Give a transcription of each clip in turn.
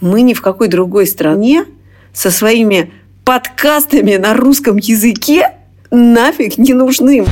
мы ни в какой другой стране со своими подкастами на русском языке нафиг не нужны.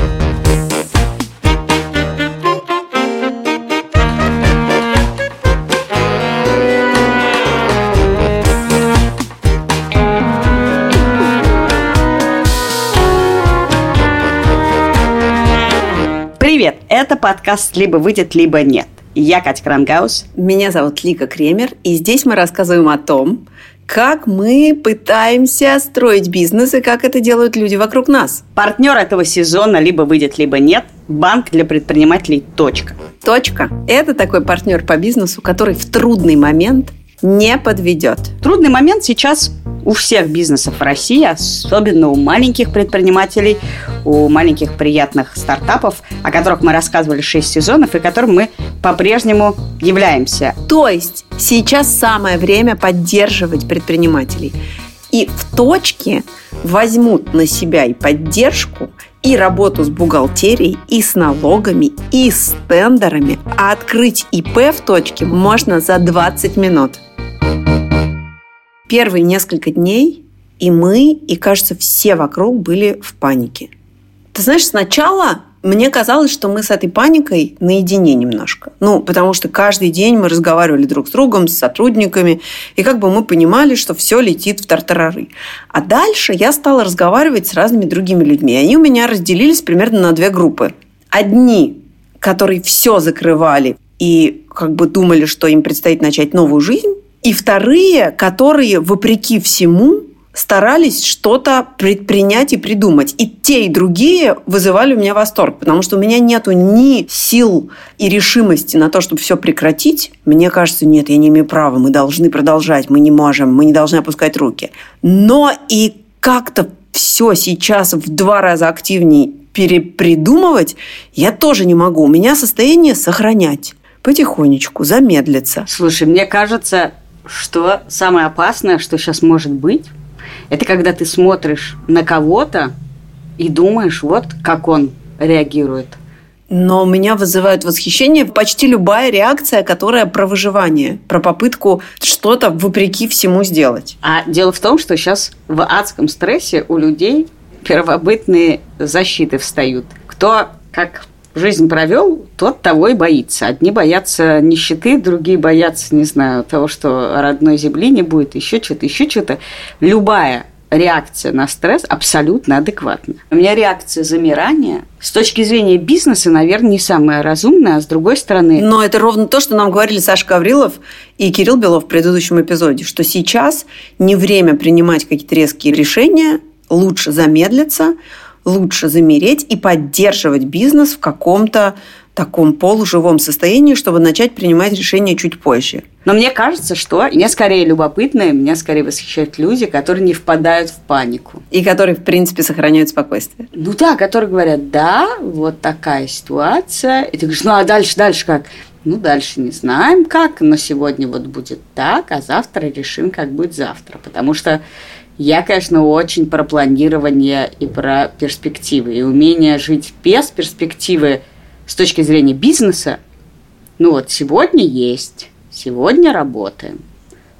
Привет! Это подкаст «Либо выйдет, либо нет». Я Катя Крангаус. Меня зовут Лика Кремер, и здесь мы рассказываем о том, как мы пытаемся строить бизнес и как это делают люди вокруг нас. Партнер этого сезона «Либо выйдет, либо нет» – банк для предпринимателей «Точка». «Точка» – это такой партнер по бизнесу, который в трудный момент не подведет. Трудный момент сейчас у всех бизнесов в России, особенно у маленьких предпринимателей, у маленьких приятных стартапов, о которых мы рассказывали 6 сезонов и которым мы по-прежнему являемся. То есть сейчас самое время поддерживать предпринимателей. И в точке возьмут на себя и поддержку, и работу с бухгалтерией, и с налогами, и с тендерами. А открыть ИП в точке можно за 20 минут первые несколько дней и мы, и, кажется, все вокруг были в панике. Ты знаешь, сначала мне казалось, что мы с этой паникой наедине немножко. Ну, потому что каждый день мы разговаривали друг с другом, с сотрудниками, и как бы мы понимали, что все летит в тартарары. А дальше я стала разговаривать с разными другими людьми. Они у меня разделились примерно на две группы. Одни, которые все закрывали и как бы думали, что им предстоит начать новую жизнь, и вторые, которые, вопреки всему, старались что-то предпринять и придумать. И те, и другие вызывали у меня восторг, потому что у меня нету ни сил и решимости на то, чтобы все прекратить. Мне кажется, нет, я не имею права, мы должны продолжать, мы не можем, мы не должны опускать руки. Но и как-то все сейчас в два раза активнее перепридумывать я тоже не могу. У меня состояние сохранять потихонечку, замедлиться. Слушай, мне кажется, что самое опасное, что сейчас может быть, это когда ты смотришь на кого-то и думаешь, вот как он реагирует. Но меня вызывает восхищение почти любая реакция, которая про выживание, про попытку что-то вопреки всему сделать. А дело в том, что сейчас в адском стрессе у людей первобытные защиты встают. Кто как жизнь провел, тот того и боится. Одни боятся нищеты, другие боятся, не знаю, того, что родной земли не будет, еще что-то, еще что-то. Любая реакция на стресс абсолютно адекватна. У меня реакция замирания с точки зрения бизнеса, наверное, не самая разумная, а с другой стороны... Но это ровно то, что нам говорили Саша Гаврилов и Кирилл Белов в предыдущем эпизоде, что сейчас не время принимать какие-то резкие решения, лучше замедлиться, лучше замереть и поддерживать бизнес в каком-то таком полуживом состоянии, чтобы начать принимать решения чуть позже. Но мне кажется, что мне скорее любопытно, меня скорее восхищают люди, которые не впадают в панику. И которые, в принципе, сохраняют спокойствие. Ну да, которые говорят, да, вот такая ситуация. И ты говоришь, ну а дальше, дальше как? Ну, дальше не знаем как, но сегодня вот будет так, а завтра решим, как будет завтра. Потому что я, конечно, очень про планирование и про перспективы. И умение жить без перспективы с точки зрения бизнеса, ну вот сегодня есть, сегодня работаем.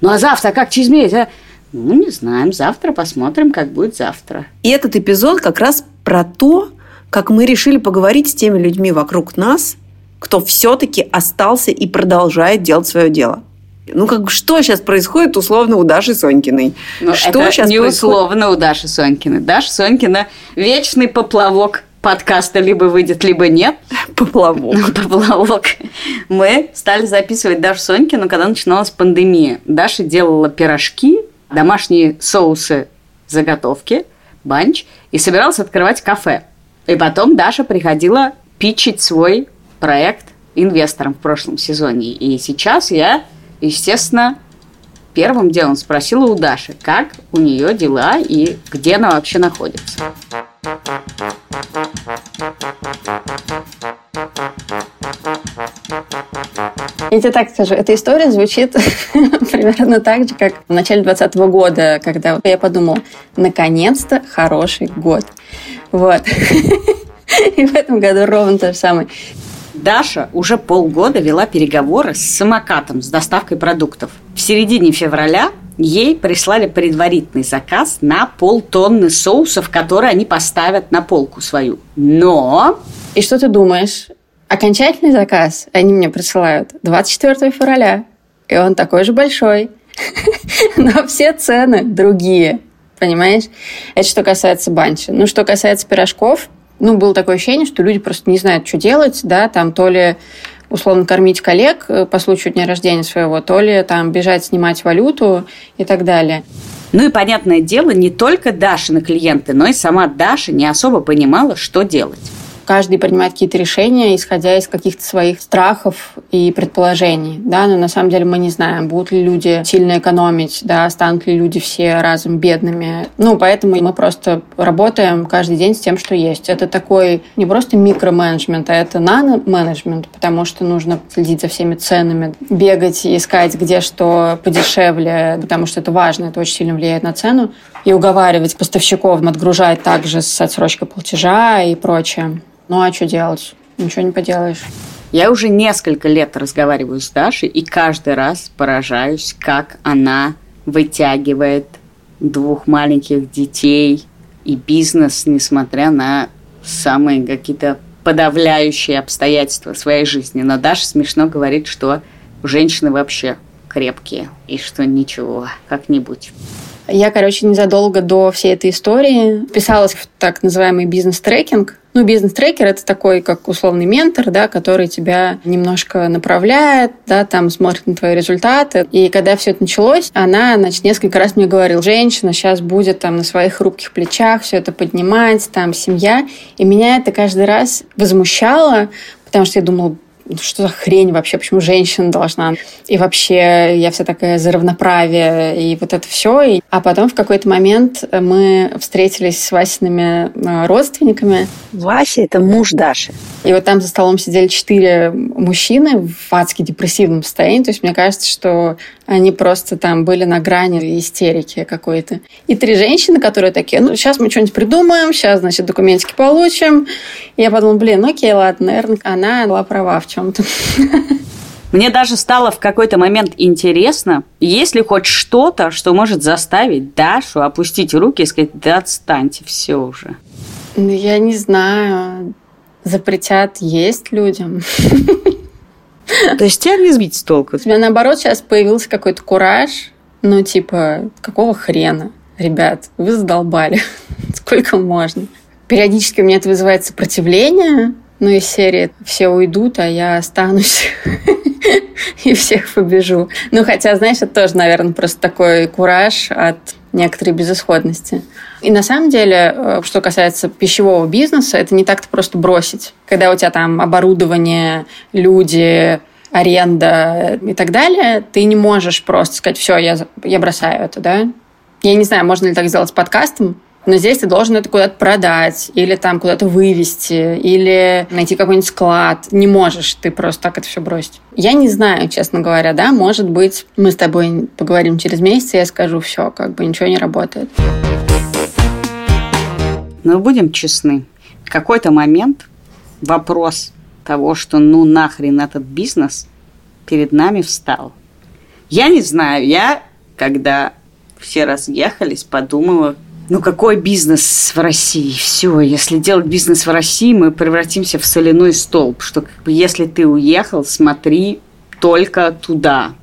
Ну а завтра как через месяц? А? Ну, не знаем, завтра посмотрим, как будет завтра. И этот эпизод как раз про то, как мы решили поговорить с теми людьми вокруг нас, кто все-таки остался и продолжает делать свое дело. Ну, как что сейчас происходит условно у Даши Сонькиной? Ну, что это сейчас не происходит? условно у Даши Сонькиной. Даша Сонькина – вечный поплавок подкаста либо выйдет, либо нет. Поплавок. Поплавок. Мы стали записывать Дашу Сонькину, когда начиналась пандемия. Даша делала пирожки, домашние соусы, заготовки, банч, и собиралась открывать кафе. И потом Даша приходила питчить свой проект инвесторам в прошлом сезоне. И сейчас я естественно, первым делом спросила у Даши, как у нее дела и где она вообще находится. Я тебе так скажу, эта история звучит примерно так же, как в начале 2020 года, когда я подумала, наконец-то хороший год. Вот. И в этом году ровно то же самое. Даша уже полгода вела переговоры с самокатом с доставкой продуктов. В середине февраля ей прислали предварительный заказ на полтонны соусов, которые они поставят на полку свою. Но... И что ты думаешь? Окончательный заказ они мне присылают 24 февраля. И он такой же большой. Но все цены другие. Понимаешь? Это что касается банчи. Ну, что касается пирожков, ну, было такое ощущение, что люди просто не знают, что делать, да, там то ли условно кормить коллег э, по случаю дня рождения своего, то ли там бежать снимать валюту и так далее. Ну и понятное дело, не только Дашины клиенты, но и сама Даша не особо понимала, что делать каждый принимает какие-то решения, исходя из каких-то своих страхов и предположений, да, но на самом деле мы не знаем, будут ли люди сильно экономить, да, станут ли люди все разом бедными. Ну, поэтому мы просто работаем каждый день с тем, что есть. Это такой не просто микроменеджмент, а это нано-менеджмент, потому что нужно следить за всеми ценами, бегать искать, где что подешевле, потому что это важно, это очень сильно влияет на цену, и уговаривать поставщиков отгружать также с отсрочкой платежа и прочее. Ну а что делать? Ничего не поделаешь. Я уже несколько лет разговариваю с Дашей и каждый раз поражаюсь, как она вытягивает двух маленьких детей и бизнес, несмотря на самые какие-то подавляющие обстоятельства своей жизни. Но Даша смешно говорит, что женщины вообще крепкие и что ничего, как-нибудь. Я, короче, незадолго до всей этой истории писалась в так называемый бизнес-трекинг. Ну, бизнес-трекер – это такой, как условный ментор, да, который тебя немножко направляет, да, там смотрит на твои результаты. И когда все это началось, она, значит, несколько раз мне говорила, женщина сейчас будет там на своих хрупких плечах все это поднимать, там семья. И меня это каждый раз возмущало, потому что я думала, что за хрень вообще, почему женщина должна? И вообще я вся такая за равноправие, и вот это все. И... А потом в какой-то момент мы встретились с Васиными э, родственниками. Вася – это муж Даши. И вот там за столом сидели четыре мужчины в адски депрессивном состоянии. То есть мне кажется, что они просто там были на грани истерики какой-то. И три женщины, которые такие, ну, сейчас мы что-нибудь придумаем, сейчас, значит, документики получим. И я подумала, блин, окей, ладно, наверное, она была права в чем-то. Мне даже стало в какой-то момент интересно, есть ли хоть что-то, что может заставить Дашу опустить руки и сказать, да отстаньте, все уже. Ну, я не знаю. Запретят есть людям. То есть тебя не сбить с толку? У меня, наоборот, сейчас появился какой-то кураж. Ну, типа, какого хрена? Ребят, вы задолбали. Сколько можно? Периодически у меня это вызывает сопротивление. Ну, из серии «Все уйдут, а я останусь» и всех побежу. Ну, хотя, знаешь, это тоже, наверное, просто такой кураж от некоторой безысходности. И на самом деле, э, что касается пищевого бизнеса, это не так-то просто бросить. Когда у тебя там оборудование, люди, аренда и так далее, ты не можешь просто сказать, все, я, я бросаю это, да? Я не знаю, можно ли так сделать с подкастом, но здесь ты должен это куда-то продать, или там куда-то вывести, или найти какой-нибудь склад. Не можешь ты просто так это все бросить. Я не знаю, честно говоря, да, может быть, мы с тобой поговорим через месяц, и я скажу, все, как бы ничего не работает. Но будем честны. В какой-то момент вопрос того, что ну нахрен этот бизнес перед нами встал. Я не знаю, я, когда все разъехались, подумала, ну какой бизнес в России? Все, если делать бизнес в России, мы превратимся в соляной столб, что как бы, если ты уехал, смотри только туда.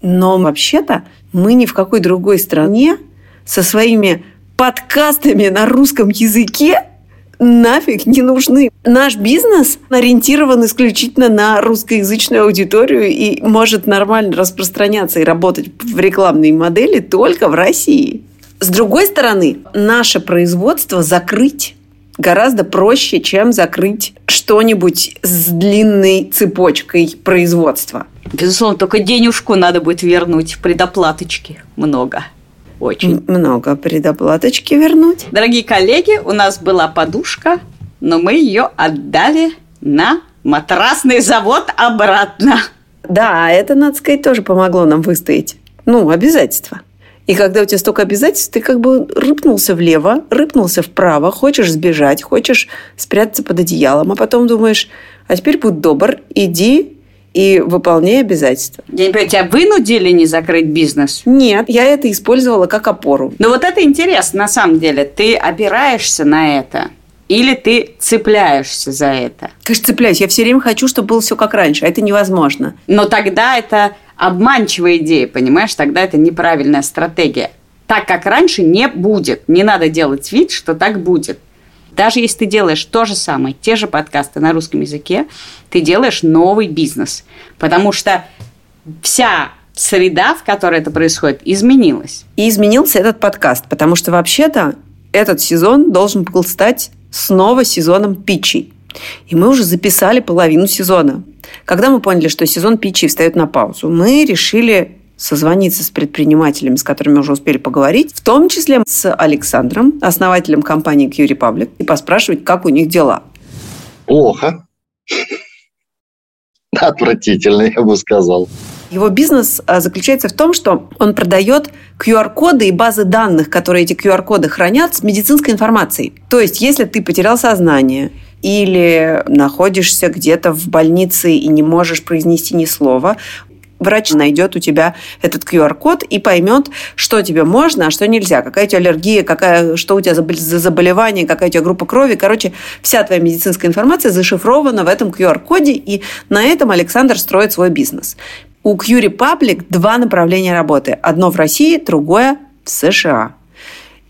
Но вообще-то мы ни в какой другой стране со своими подкастами на русском языке нафиг не нужны. Наш бизнес ориентирован исключительно на русскоязычную аудиторию и может нормально распространяться и работать в рекламной модели только в России. С другой стороны, наше производство закрыть гораздо проще, чем закрыть что-нибудь с длинной цепочкой производства. Безусловно, только денежку надо будет вернуть, предоплаточки много. Очень. Много предоплаточки вернуть. Дорогие коллеги, у нас была подушка, но мы ее отдали на матрасный завод обратно. Да, это, надо сказать, тоже помогло нам выстоять. Ну, обязательства. И когда у тебя столько обязательств, ты как бы рыпнулся влево, рыпнулся вправо, хочешь сбежать, хочешь спрятаться под одеялом, а потом думаешь, А теперь будь добр, иди и выполняй обязательства. Я не понимаю, тебя вынудили не закрыть бизнес? Нет, я это использовала как опору. Ну вот это интересно, на самом деле. Ты опираешься на это или ты цепляешься за это? Конечно, цепляюсь. Я все время хочу, чтобы было все как раньше, а это невозможно. Но тогда это обманчивая идея, понимаешь? Тогда это неправильная стратегия. Так, как раньше, не будет. Не надо делать вид, что так будет. Даже если ты делаешь то же самое, те же подкасты на русском языке, ты делаешь новый бизнес. Потому что вся среда, в которой это происходит, изменилась. И изменился этот подкаст, потому что вообще-то этот сезон должен был стать снова сезоном питчей. И мы уже записали половину сезона. Когда мы поняли, что сезон питчей встает на паузу, мы решили созвониться с предпринимателями, с которыми уже успели поговорить, в том числе с Александром, основателем компании Q Republic, и поспрашивать, как у них дела. Плохо. Отвратительно, я бы сказал. Его бизнес а, заключается в том, что он продает QR-коды и базы данных, которые эти QR-коды хранят, с медицинской информацией. То есть, если ты потерял сознание, или находишься где-то в больнице и не можешь произнести ни слова, врач найдет у тебя этот QR-код и поймет, что тебе можно, а что нельзя, какая у тебя аллергия, какая, что у тебя за заболевание, какая у тебя группа крови. Короче, вся твоя медицинская информация зашифрована в этом QR-коде, и на этом Александр строит свой бизнес. У Q Republic два направления работы. Одно в России, другое в США.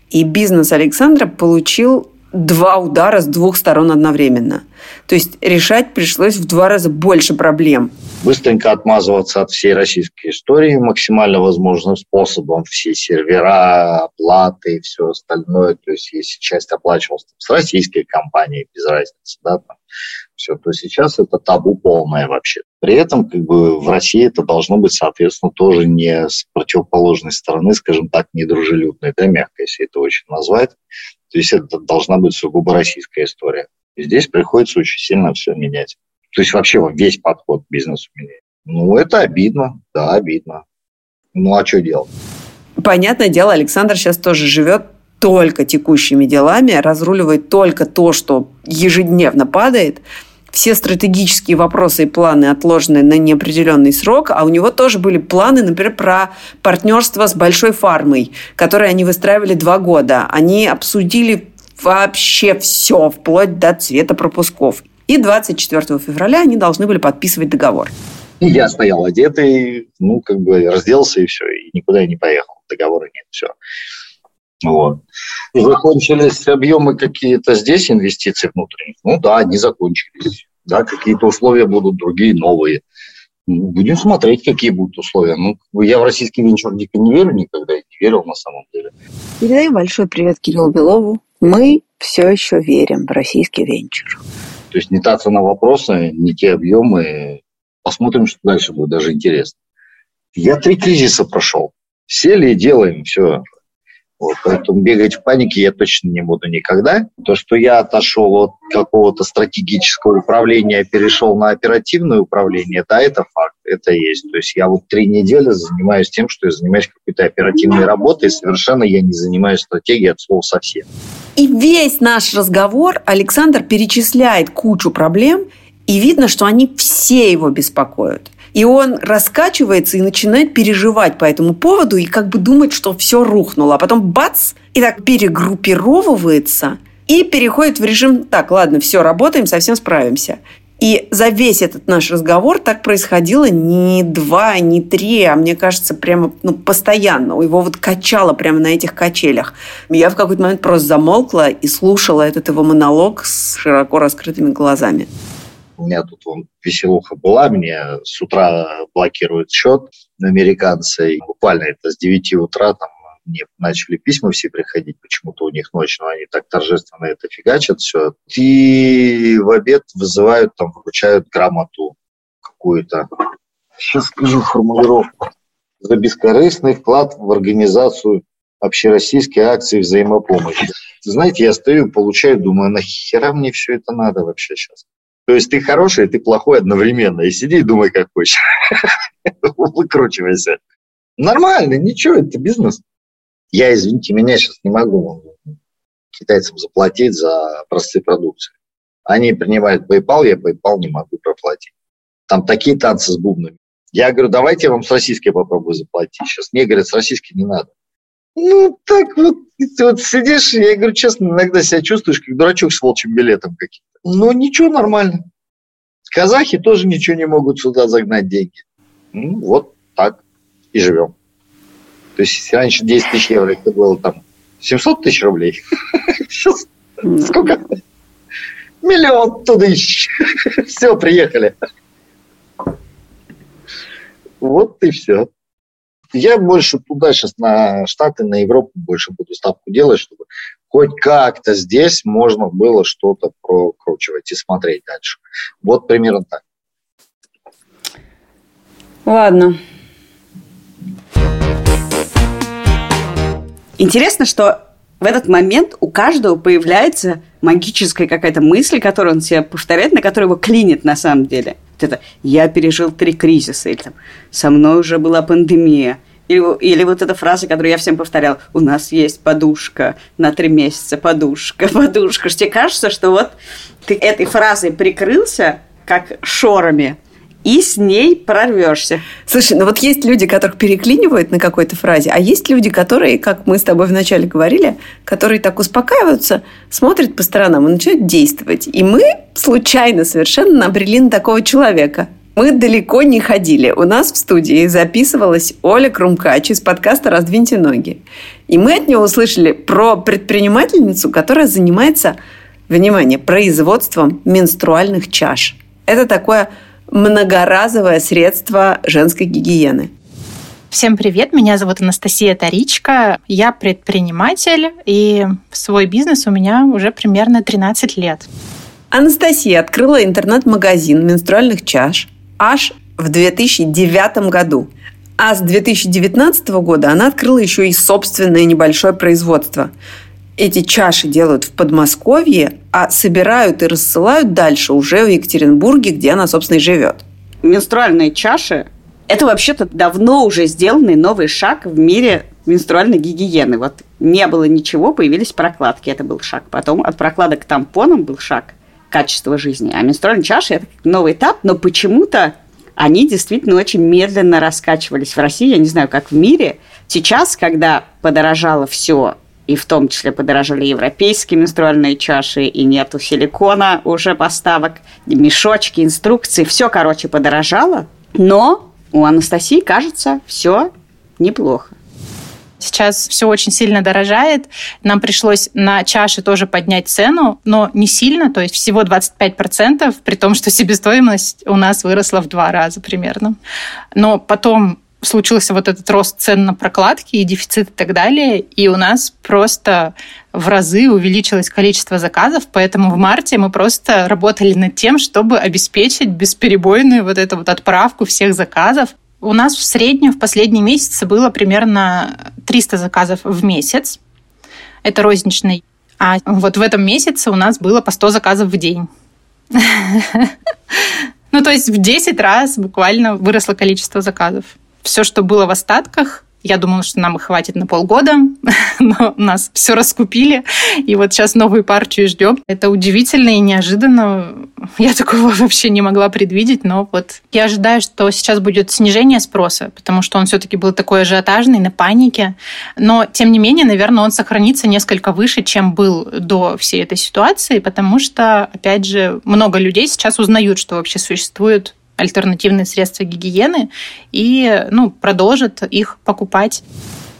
И бизнес Александра получил два удара с двух сторон одновременно. То есть решать пришлось в два раза больше проблем. Быстренько отмазываться от всей российской истории максимально возможным способом. Все сервера, оплаты и все остальное. То есть если часть оплачивалась с российской компанией, без разницы, да, там, все, то сейчас это табу полное вообще. При этом как бы в России это должно быть, соответственно, тоже не с противоположной стороны, скажем так, недружелюбной, да, мягко, если это очень назвать. То есть это должна быть сугубо российская история. И здесь приходится очень сильно все менять. То есть вообще весь подход к бизнесу менять. Ну, это обидно, да, обидно. Ну, а что делать? Понятное дело, Александр сейчас тоже живет только текущими делами, разруливает только то, что ежедневно падает все стратегические вопросы и планы отложены на неопределенный срок, а у него тоже были планы, например, про партнерство с большой фармой, которые они выстраивали два года. Они обсудили вообще все, вплоть до цвета пропусков. И 24 февраля они должны были подписывать договор. Я стоял одетый, ну, как бы разделся и все, и никуда я не поехал. Договора нет, все. Вот. Закончились объемы какие-то здесь инвестиций внутренних? Ну да, они закончились. Да, какие-то условия будут другие, новые. Будем смотреть, какие будут условия. Ну, я в российский венчур дико не верю никогда, и не верил на самом деле. Передаю большой привет Кириллу Белову. Мы все еще верим в российский венчур. То есть не та цена вопроса, не те объемы. Посмотрим, что дальше будет, даже интересно. Я три кризиса прошел. Сели и делаем, все. Вот, поэтому бегать в панике я точно не буду никогда. То, что я отошел от какого-то стратегического управления, перешел на оперативное управление, да, это факт, это есть. То есть я вот три недели занимаюсь тем, что я занимаюсь какой-то оперативной работой, совершенно я не занимаюсь стратегией от слова совсем. И весь наш разговор Александр перечисляет кучу проблем, и видно, что они все его беспокоят. И он раскачивается и начинает переживать по этому поводу и как бы думать, что все рухнуло. А потом бац, и так перегруппировывается и переходит в режим «так, ладно, все, работаем, совсем справимся». И за весь этот наш разговор так происходило не два, не три, а мне кажется, прямо ну, постоянно. Его вот качало прямо на этих качелях. Я в какой-то момент просто замолкла и слушала этот его монолог с широко раскрытыми глазами. У меня тут вон, веселуха была, мне с утра блокируют счет американцы. Буквально это с 9 утра там мне начали письма все приходить, почему-то у них ночь, но они так торжественно это фигачат все. И в обед вызывают, там, вручают грамоту какую-то. Сейчас скажу формулировку. За бескорыстный вклад в организацию общероссийские акции взаимопомощи. Знаете, я стою, получаю, думаю, нахера мне все это надо вообще сейчас? То есть ты хороший, ты плохой одновременно. И сиди и думай, как хочешь. Выкручивайся. Нормально, ничего, это бизнес. Я, извините меня, сейчас не могу китайцам заплатить за простые продукции. Они принимают PayPal, я PayPal не могу проплатить. Там такие танцы с бубнами. Я говорю, давайте я вам с российской попробую заплатить. Сейчас мне говорят, с российской не надо. Ну, так вот, вот сидишь, я говорю, честно, иногда себя чувствуешь, как дурачок с волчьим билетом каким-то. Ну, ничего, нормально. Казахи тоже ничего не могут сюда загнать деньги. Ну, вот так и живем. То есть раньше 10 тысяч евро это было там 700 тысяч рублей. Сейчас сколько? Миллион тысяч. Все, приехали. Вот и все. Я больше туда сейчас на Штаты, на Европу больше буду ставку делать, чтобы хоть как-то здесь можно было что-то прокручивать и смотреть дальше. Вот примерно так. Ладно. Интересно, что в этот момент у каждого появляется магическая какая-то мысль, которую он себе повторяет, на которую его клинит на самом деле. Вот это «я пережил три кризиса», или там «со мной уже была пандемия», или, или вот эта фраза, которую я всем повторял, у нас есть подушка на три месяца, подушка, подушка. Тебе кажется, что вот ты этой фразой прикрылся, как шорами, и с ней прорвешься. Слушай, ну вот есть люди, которых переклинивают на какой-то фразе, а есть люди, которые, как мы с тобой вначале говорили, которые так успокаиваются, смотрят по сторонам и начинают действовать. И мы случайно совершенно набрели на такого человека. Мы далеко не ходили. У нас в студии записывалась Оля Крумкач из подкаста «Раздвиньте ноги». И мы от нее услышали про предпринимательницу, которая занимается, внимание, производством менструальных чаш. Это такое многоразовое средство женской гигиены. Всем привет, меня зовут Анастасия Таричка, я предприниматель, и свой бизнес у меня уже примерно 13 лет. Анастасия открыла интернет-магазин менструальных чаш аж в 2009 году. А с 2019 года она открыла еще и собственное небольшое производство – эти чаши делают в Подмосковье, а собирают и рассылают дальше уже в Екатеринбурге, где она, собственно, и живет. Менструальные чаши – это вообще-то давно уже сделанный новый шаг в мире менструальной гигиены. Вот не было ничего, появились прокладки, это был шаг. Потом от прокладок к тампонам был шаг качества жизни. А менструальные чаши – это новый этап, но почему-то они действительно очень медленно раскачивались в России, я не знаю, как в мире. Сейчас, когда подорожало все, и в том числе подорожали европейские менструальные чаши, и нету силикона уже поставок, мешочки, инструкции, все, короче, подорожало. Но у Анастасии, кажется, все неплохо. Сейчас все очень сильно дорожает. Нам пришлось на чаши тоже поднять цену, но не сильно, то есть всего 25%, при том, что себестоимость у нас выросла в два раза примерно. Но потом случился вот этот рост цен на прокладки и дефицит и так далее, и у нас просто в разы увеличилось количество заказов, поэтому в марте мы просто работали над тем, чтобы обеспечить бесперебойную вот эту вот отправку всех заказов. У нас в среднем в последние месяцы было примерно 300 заказов в месяц. Это розничный. А вот в этом месяце у нас было по 100 заказов в день. Ну, то есть в 10 раз буквально выросло количество заказов все, что было в остатках, я думала, что нам их хватит на полгода, но нас все раскупили, и вот сейчас новую партию ждем. Это удивительно и неожиданно. Я такого вообще не могла предвидеть, но вот я ожидаю, что сейчас будет снижение спроса, потому что он все-таки был такой ажиотажный, на панике. Но, тем не менее, наверное, он сохранится несколько выше, чем был до всей этой ситуации, потому что, опять же, много людей сейчас узнают, что вообще существует альтернативные средства гигиены и ну, продолжат их покупать.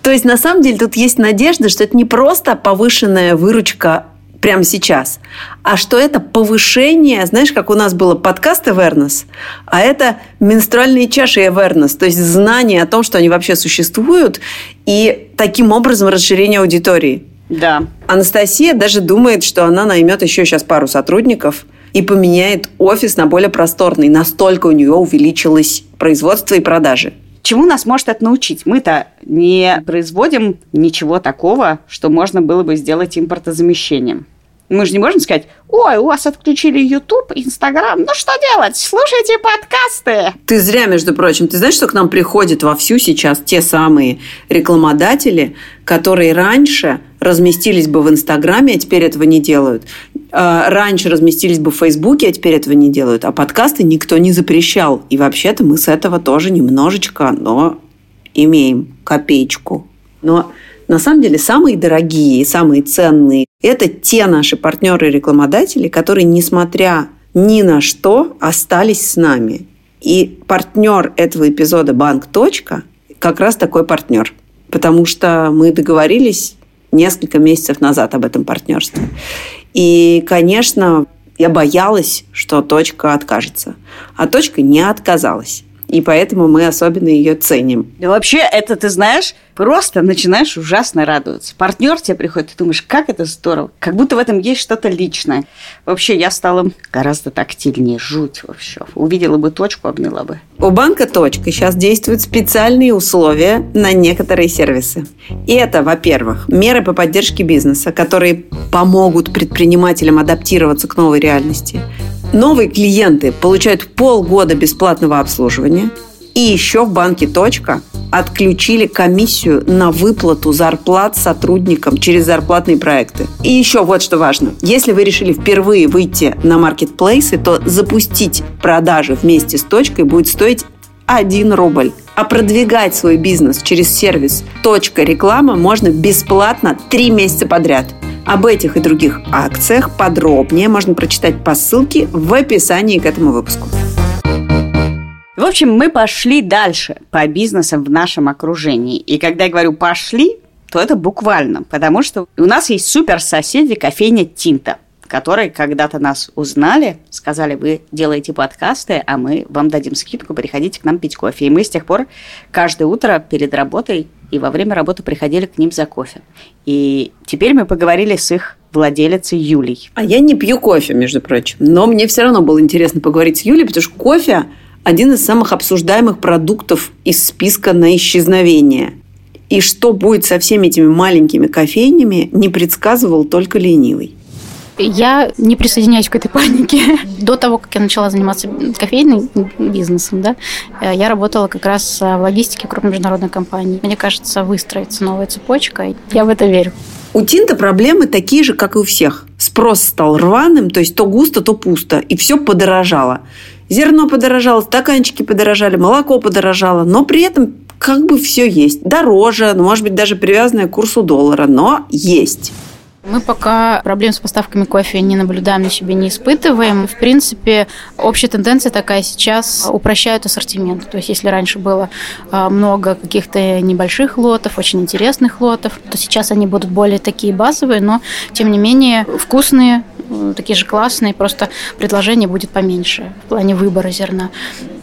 То есть, на самом деле, тут есть надежда, что это не просто повышенная выручка прямо сейчас, а что это повышение, знаешь, как у нас было подкаст awareness, а это менструальные чаши awareness, то есть знание о том, что они вообще существуют, и таким образом расширение аудитории. Да. Анастасия даже думает, что она наймет еще сейчас пару сотрудников, и поменяет офис на более просторный. Настолько у нее увеличилось производство и продажи. Чему нас может это научить? Мы-то не производим ничего такого, что можно было бы сделать импортозамещением. Мы же не можем сказать, ой, у вас отключили YouTube, Instagram, ну что делать? Слушайте подкасты. Ты зря, между прочим. Ты знаешь, что к нам приходят вовсю сейчас те самые рекламодатели, которые раньше разместились бы в Инстаграме, а теперь этого не делают. Э, раньше разместились бы в Фейсбуке, а теперь этого не делают. А подкасты никто не запрещал. И вообще-то мы с этого тоже немножечко, но имеем копеечку. Но на самом деле самые дорогие и самые ценные – это те наши партнеры-рекламодатели, которые, несмотря ни на что, остались с нами. И партнер этого эпизода «Банк. Точка» как раз такой партнер. Потому что мы договорились несколько месяцев назад об этом партнерстве. И, конечно, я боялась, что точка откажется. А точка не отказалась. И поэтому мы особенно ее ценим. Да вообще, это ты знаешь, просто начинаешь ужасно радоваться. Партнер тебе приходит, ты думаешь, как это здорово. Как будто в этом есть что-то личное. Вообще, я стала гораздо тактильнее. Жуть вообще. Увидела бы точку, обняла бы. У банка «Точка» сейчас действуют специальные условия на некоторые сервисы. И это, во-первых, меры по поддержке бизнеса, которые помогут предпринимателям адаптироваться к новой реальности. Новые клиенты получают полгода бесплатного обслуживания. И еще в банке «Точка» отключили комиссию на выплату зарплат сотрудникам через зарплатные проекты. И еще вот что важно. Если вы решили впервые выйти на маркетплейсы, то запустить продажи вместе с точкой будет стоить 1 рубль. А продвигать свой бизнес через сервис «Точка реклама» можно бесплатно 3 месяца подряд – об этих и других акциях подробнее можно прочитать по ссылке в описании к этому выпуску. В общем, мы пошли дальше по бизнесам в нашем окружении. И когда я говорю «пошли», то это буквально, потому что у нас есть супер соседи кофейня «Тинта» которые когда-то нас узнали, сказали, вы делаете подкасты, а мы вам дадим скидку, приходите к нам пить кофе. И мы с тех пор каждое утро перед работой и во время работы приходили к ним за кофе. И теперь мы поговорили с их владелицей Юлей. А я не пью кофе, между прочим. Но мне все равно было интересно поговорить с Юлей, потому что кофе один из самых обсуждаемых продуктов из списка на исчезновение. И что будет со всеми этими маленькими кофейнями, не предсказывал только ленивый. Я не присоединяюсь к этой панике. До того, как я начала заниматься кофейным бизнесом, да, э, я работала как раз в логистике крупной международной компании. Мне кажется, выстроится новая цепочка. Я в это верю. У Тинта проблемы такие же, как и у всех. Спрос стал рваным, то есть то густо, то пусто. И все подорожало. Зерно подорожало, стаканчики подорожали, молоко подорожало. Но при этом как бы все есть. Дороже, может быть, даже привязанное к курсу доллара, но есть. Мы пока проблем с поставками кофе не наблюдаем, на себе не испытываем. В принципе, общая тенденция такая сейчас упрощают ассортимент. То есть, если раньше было а, много каких-то небольших лотов, очень интересных лотов, то сейчас они будут более такие базовые, но, тем не менее, вкусные, такие же классные, просто предложение будет поменьше в плане выбора зерна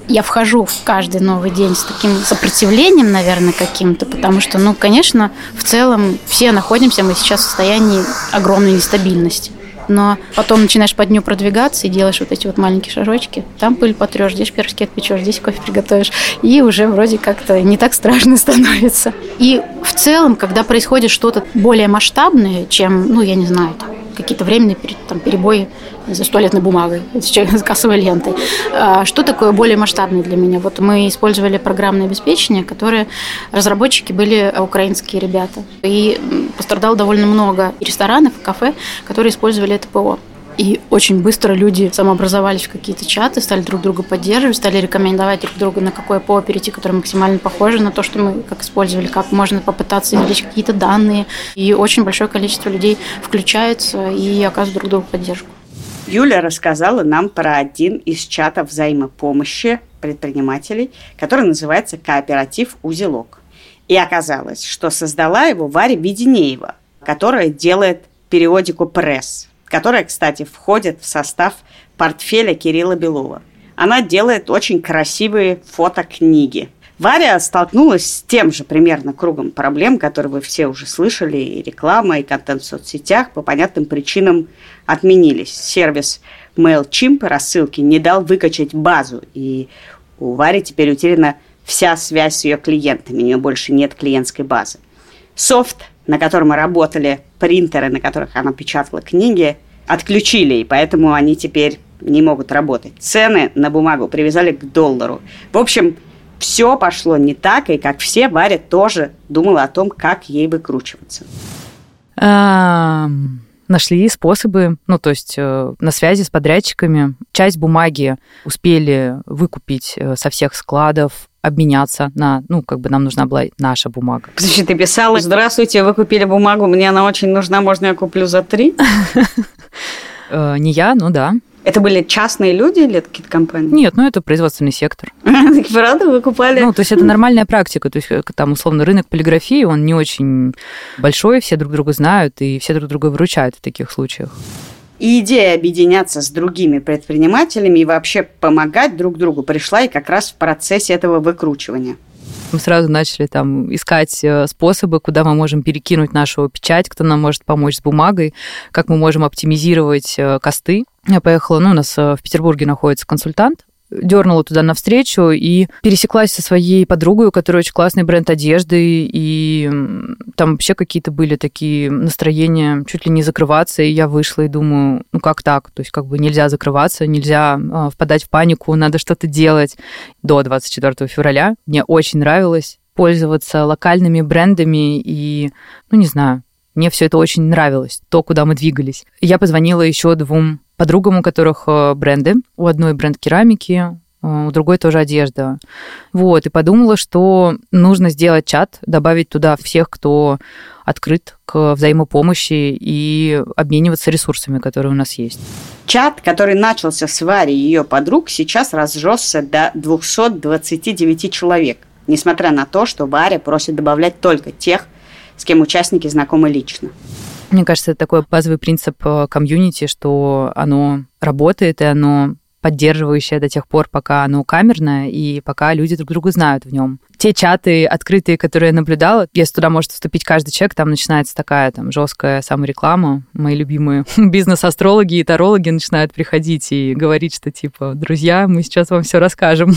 я вхожу в каждый новый день с таким сопротивлением, наверное, каким-то, потому что, ну, конечно, в целом все находимся мы сейчас в состоянии огромной нестабильности. Но потом начинаешь по дню продвигаться и делаешь вот эти вот маленькие шажочки. Там пыль потрешь, здесь пирожки отпечешь, здесь кофе приготовишь. И уже вроде как-то не так страшно становится. И в целом, когда происходит что-то более масштабное, чем, ну, я не знаю, там, какие-то временные там, перебои за туалетной бумагой, с кассовой лентой. А что такое более масштабное для меня? Вот мы использовали программное обеспечение, которое разработчики были украинские ребята. И пострадало довольно много ресторанов, кафе, которые использовали это ПО. И очень быстро люди самообразовались в какие-то чаты, стали друг друга поддерживать, стали рекомендовать друг другу, на какое ПО перейти, которое максимально похоже на то, что мы как использовали, как можно попытаться извлечь какие-то данные. И очень большое количество людей включается и оказывает друг другу поддержку. Юля рассказала нам про один из чатов взаимопомощи предпринимателей, который называется «Кооператив Узелок». И оказалось, что создала его Варя Веденеева, которая делает периодику «Пресс», которая, кстати, входит в состав портфеля Кирилла Белова. Она делает очень красивые фотокниги. Варя столкнулась с тем же примерно кругом проблем, которые вы все уже слышали, и реклама, и контент в соцсетях по понятным причинам отменились. Сервис MailChimp рассылки не дал выкачать базу, и у Вари теперь утеряна вся связь с ее клиентами, у нее больше нет клиентской базы. Софт на котором работали, принтеры, на которых она печатала книги, отключили, и поэтому они теперь не могут работать. Цены на бумагу привязали к доллару. В общем, все пошло не так, и как все, Варя тоже думала о том, как ей выкручиваться. Нашли способы, ну, то есть э, на связи с подрядчиками. Часть бумаги успели выкупить э, со всех складов, обменяться на, ну, как бы нам нужна была наша бумага. Подожди, ты писала, здравствуйте, вы купили бумагу, мне она очень нужна, можно я куплю за три? Э, не я, ну да. Это были частные люди или какие-то компании? Нет, ну это производственный сектор. Правда, вы купали? Ну, то есть это нормальная практика. То есть э, там, условно, рынок полиграфии, он не очень большой, все друг друга знают, и все друг друга выручают в таких случаях. И идея объединяться с другими предпринимателями и вообще помогать друг другу пришла и как раз в процессе этого выкручивания. Мы сразу начали там искать э, способы, куда мы можем перекинуть нашу печать, кто нам может помочь с бумагой, как мы можем оптимизировать э, косты. Я поехала, ну, у нас э, в Петербурге находится консультант, дернула туда навстречу и пересеклась со своей подругой, у которой очень классный бренд одежды, и там вообще какие-то были такие настроения чуть ли не закрываться, и я вышла и думаю, ну как так? То есть как бы нельзя закрываться, нельзя э, впадать в панику, надо что-то делать. До 24 февраля мне очень нравилось пользоваться локальными брендами и, ну не знаю, мне все это очень нравилось, то, куда мы двигались. Я позвонила еще двум подругам, у которых э, бренды. У одной бренд керамики, э, у другой тоже одежда. Вот, и подумала, что нужно сделать чат, добавить туда всех, кто открыт к взаимопомощи и обмениваться ресурсами, которые у нас есть. Чат, который начался с Вари и ее подруг, сейчас разжесся до 229 человек, несмотря на то, что Варя просит добавлять только тех, с кем участники знакомы лично. Мне кажется, это такой базовый принцип э, комьюнити, что оно работает, и оно поддерживающее до тех пор, пока оно камерное, и пока люди друг друга знают в нем. Те чаты открытые, которые я наблюдала, если туда может вступить каждый человек, там начинается такая там жесткая самореклама. Мои любимые бизнес-астрологи и тарологи начинают приходить и говорить, что типа, друзья, мы сейчас вам все расскажем.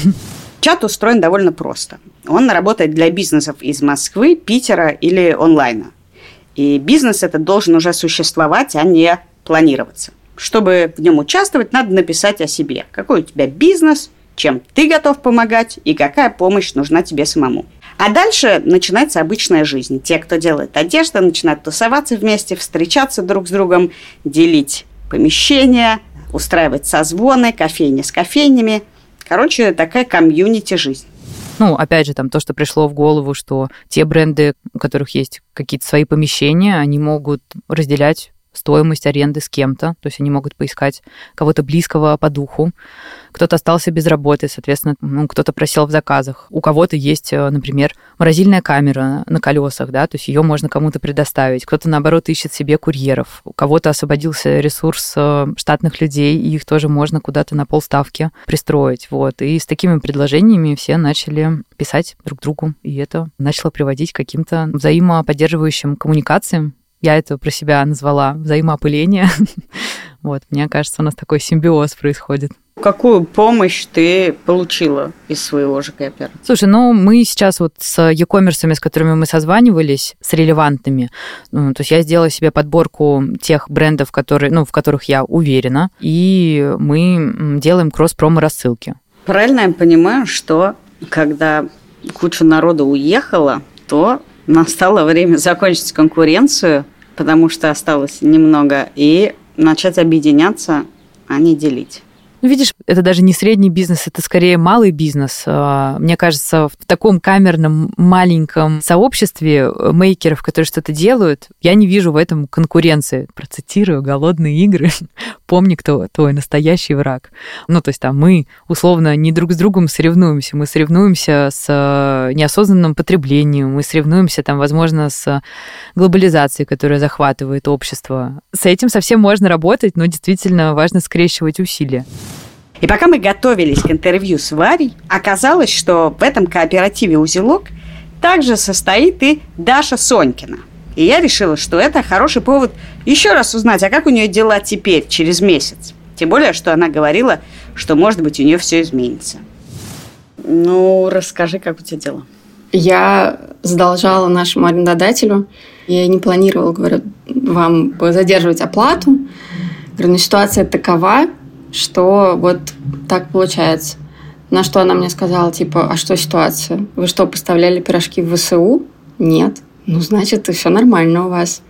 Чат устроен довольно просто. Он работает для бизнесов из Москвы, Питера или онлайна. И бизнес этот должен уже существовать, а не планироваться. Чтобы в нем участвовать, надо написать о себе. Какой у тебя бизнес, чем ты готов помогать и какая помощь нужна тебе самому. А дальше начинается обычная жизнь. Те, кто делает одежду, начинают тусоваться вместе, встречаться друг с другом, делить помещения, устраивать созвоны, кофейни с кофейнями. Короче, такая комьюнити жизнь. Ну, опять же, там то, что пришло в голову, что те бренды, у которых есть какие-то свои помещения, они могут разделять стоимость аренды с кем-то, то есть они могут поискать кого-то близкого по духу. Кто-то остался без работы, соответственно, ну, кто-то просел в заказах. У кого-то есть, э, например, морозильная камера на колесах, да, то есть ее можно кому-то предоставить. Кто-то, наоборот, ищет себе курьеров. У кого-то освободился ресурс э, штатных людей, и их тоже можно куда-то на полставки пристроить. Вот. И с такими предложениями все начали писать друг другу, и это начало приводить к каким-то взаимоподдерживающим коммуникациям, я это про себя назвала взаимоопыление. вот, мне кажется, у нас такой симбиоз происходит. Какую помощь ты получила из своего же кооператива? Слушай, ну мы сейчас вот с e-commerce, с которыми мы созванивались, с релевантными, ну, то есть я сделала себе подборку тех брендов, которые, ну, в которых я уверена, и мы делаем кросс-промо-рассылки. Правильно я понимаю, что когда куча народа уехала, то настало время закончить конкуренцию потому что осталось немного, и начать объединяться, а не делить. Ну, видишь, это даже не средний бизнес, это скорее малый бизнес. А, мне кажется, в таком камерном маленьком сообществе э, мейкеров, которые что-то делают, я не вижу в этом конкуренции. Процитирую «Голодные игры». Помни, кто твой настоящий враг. Ну, то есть там мы условно не друг с другом соревнуемся, мы соревнуемся с э, неосознанным потреблением, мы соревнуемся там, возможно, с глобализацией, которая захватывает общество. С этим совсем можно работать, но действительно важно скрещивать усилия. И пока мы готовились к интервью с Варей, оказалось, что в этом кооперативе «Узелок» также состоит и Даша Сонькина. И я решила, что это хороший повод еще раз узнать, а как у нее дела теперь, через месяц. Тем более, что она говорила, что, может быть, у нее все изменится. Ну, расскажи, как у тебя дела. Я задолжала нашему арендодателю. Я не планировала, говорю, вам задерживать оплату. Говорю, но ситуация такова, что вот так получается. На что она мне сказала, типа, а что ситуация? Вы что, поставляли пирожки в ВСУ? Нет. Ну, значит, все нормально у вас.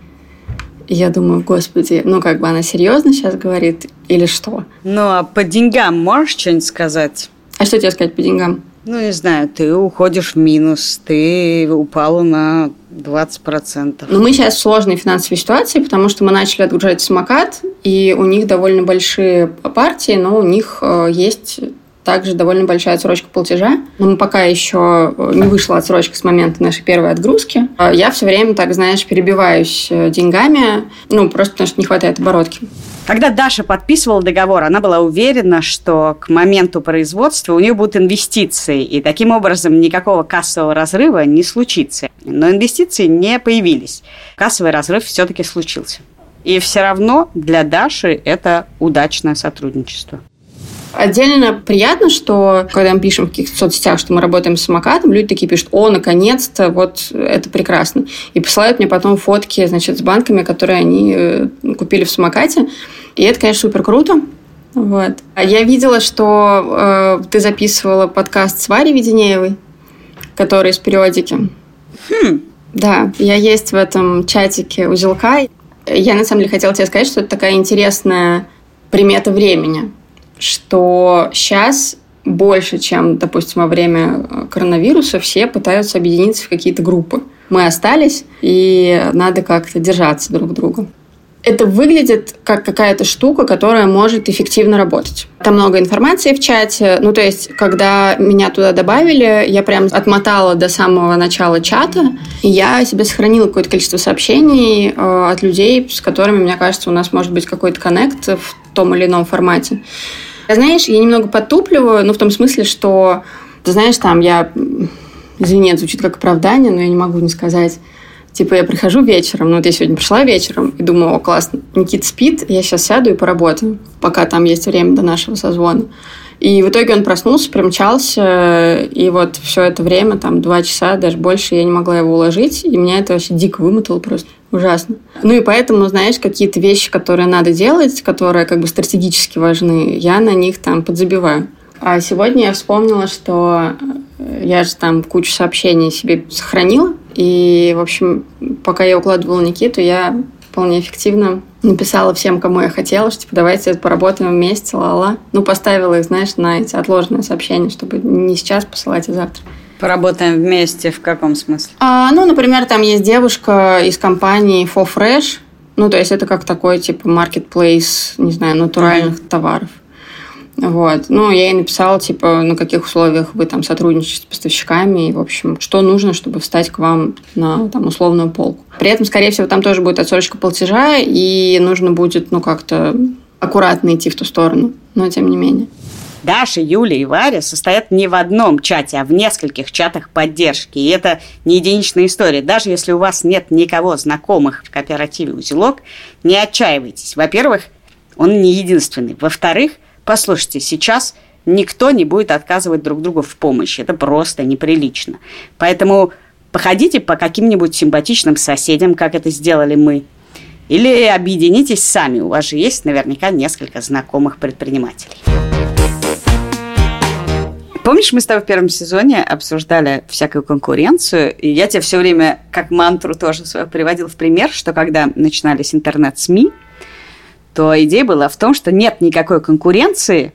И я думаю, господи, ну как бы она серьезно сейчас говорит или что? Ну, а по деньгам можешь что-нибудь сказать? А что тебе сказать по деньгам? Ну, не знаю, ты уходишь в минус, ты упала на 20%. Ну, мы сейчас в сложной финансовой ситуации, потому что мы начали отгружать самокат, и у них довольно большие партии, но у них э, есть также довольно большая отсрочка платежа. Но мы пока еще э, не вышла отсрочка с момента нашей первой отгрузки. А я все время, так знаешь, перебиваюсь э, деньгами, ну, просто потому что не хватает оборотки. Когда Даша подписывала договор, она была уверена, что к моменту производства у нее будут инвестиции, и таким образом никакого кассового разрыва не случится. Но инвестиции не появились. Кассовый разрыв все-таки случился. И все равно для Даши это удачное сотрудничество. Отдельно приятно, что когда мы пишем в каких-то соцсетях, что мы работаем с самокатом, люди такие пишут, о, наконец-то, вот это прекрасно. И посылают мне потом фотки, значит, с банками, которые они э, купили в самокате. И это, конечно, супер круто. Вот. А я видела, что э, ты записывала подкаст с Варей Веденеевой, который из периодики. Хм. Да, я есть в этом чатике узелка. Я, на самом деле, хотела тебе сказать, что это такая интересная примета времени что сейчас больше, чем, допустим, во время э, коронавируса, все пытаются объединиться в какие-то группы. Мы остались, и надо как-то держаться друг друга. Это выглядит как какая-то штука, которая может эффективно работать. Там много информации в чате. Ну, то есть, когда меня туда добавили, я прям отмотала до самого начала чата, и я себе сохранила какое-то количество сообщений э, от людей, с которыми, мне кажется, у нас может быть какой-то коннект в том или ином формате. Знаешь, я немного подтупливаю, ну, в том смысле, что, ты знаешь, там я... Извини, это звучит как оправдание, но я не могу не сказать. Типа, я прихожу вечером, ну, вот я сегодня пришла вечером и думаю, о, классно, Никит спит, я сейчас сяду и поработаю, пока там есть время до нашего созвона. И в итоге он проснулся, примчался, и вот все это время, там, два часа, даже больше, я не могла его уложить, и меня это вообще дико вымотало просто. Ужасно. Ну и поэтому, знаешь, какие-то вещи, которые надо делать, которые как бы стратегически важны, я на них там подзабиваю. А сегодня я вспомнила, что я же там кучу сообщений себе сохранила. И, в общем, пока я укладывала Никиту, я вполне эффективно написала всем, кому я хотела, что типа давайте поработаем вместе, ла-ла. Ну, поставила их, знаешь, на эти отложенные сообщения, чтобы не сейчас посылать, а завтра. Поработаем вместе в каком смысле? А, ну, например, там есть девушка из компании For Fresh. Ну, то есть это как такой, типа, marketplace, не знаю, натуральных mm-hmm. товаров. Вот. Ну, я ей написала, типа, на каких условиях вы там сотрудничаете с поставщиками, и, в общем, что нужно, чтобы встать к вам на там условную полку. При этом, скорее всего, там тоже будет отсрочка платежа, и нужно будет, ну, как-то аккуратно идти в ту сторону, но тем не менее. Даша, Юля и Варя состоят не в одном чате, а в нескольких чатах поддержки. И это не единичная история. Даже если у вас нет никого знакомых в кооперативе «Узелок», не отчаивайтесь. Во-первых, он не единственный. Во-вторых, Послушайте, сейчас никто не будет отказывать друг другу в помощи. Это просто неприлично. Поэтому походите по каким-нибудь симпатичным соседям, как это сделали мы. Или объединитесь сами. У вас же есть наверняка несколько знакомых предпринимателей. Помнишь, мы с тобой в первом сезоне обсуждали всякую конкуренцию, и я тебе все время как мантру тоже свою приводил в пример, что когда начинались интернет-СМИ, то идея была в том, что нет никакой конкуренции,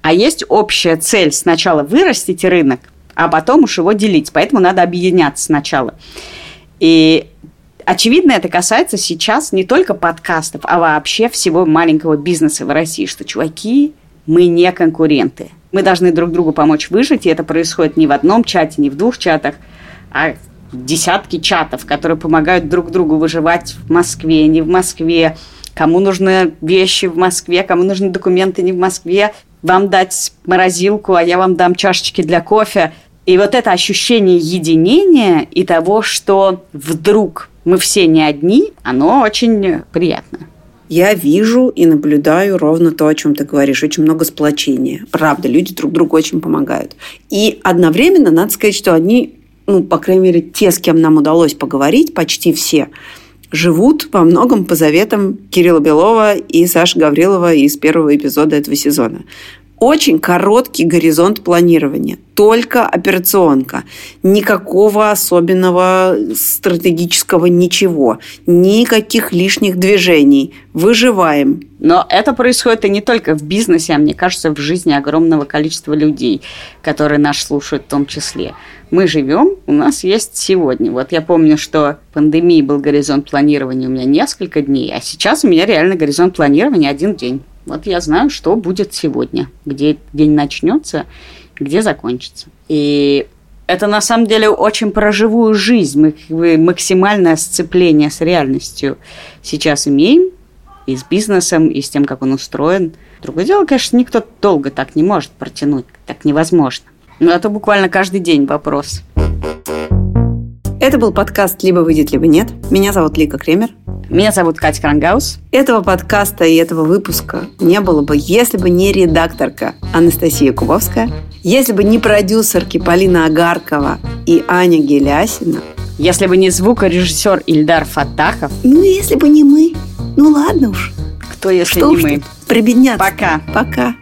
а есть общая цель сначала вырастить рынок, а потом уж его делить. Поэтому надо объединяться сначала. И очевидно, это касается сейчас не только подкастов, а вообще всего маленького бизнеса в России, что, чуваки, мы не конкуренты. Мы должны друг другу помочь выжить, и это происходит не в одном чате, не в двух чатах, а десятки чатов, которые помогают друг другу выживать в Москве, не в Москве, кому нужны вещи в Москве, кому нужны документы не в Москве, вам дать морозилку, а я вам дам чашечки для кофе. И вот это ощущение единения и того, что вдруг мы все не одни, оно очень приятно. Я вижу и наблюдаю ровно то, о чем ты говоришь. Очень много сплочения. Правда, люди друг другу очень помогают. И одновременно надо сказать, что они, ну, по крайней мере, те, с кем нам удалось поговорить, почти все, живут во многом по заветам Кирилла Белова и Саши Гаврилова из первого эпизода этого сезона. Очень короткий горизонт планирования. Только операционка. Никакого особенного стратегического ничего. Никаких лишних движений. Выживаем. Но это происходит и не только в бизнесе, а мне кажется, в жизни огромного количества людей, которые нас слушают в том числе. Мы живем, у нас есть сегодня. Вот я помню, что пандемии был горизонт планирования у меня несколько дней, а сейчас у меня реально горизонт планирования один день. Вот я знаю, что будет сегодня, где день начнется, где закончится. И это на самом деле очень про живую жизнь. Мы максимальное сцепление с реальностью сейчас имеем и с бизнесом, и с тем, как он устроен. Другое дело, конечно, никто долго так не может протянуть, так невозможно. Но это буквально каждый день вопрос. Это был подкаст «Либо выйдет, либо нет». Меня зовут Лика Кремер. Меня зовут Катя Крангаус. Этого подкаста и этого выпуска не было бы, если бы не редакторка Анастасия Кубовская, если бы не продюсерки Полина Агаркова и Аня Гелясина, если бы не звукорежиссер Ильдар Фатахов. Ну, если бы не мы. Ну, ладно уж. Кто, если Что не мы? прибедняться. Пока. Пока.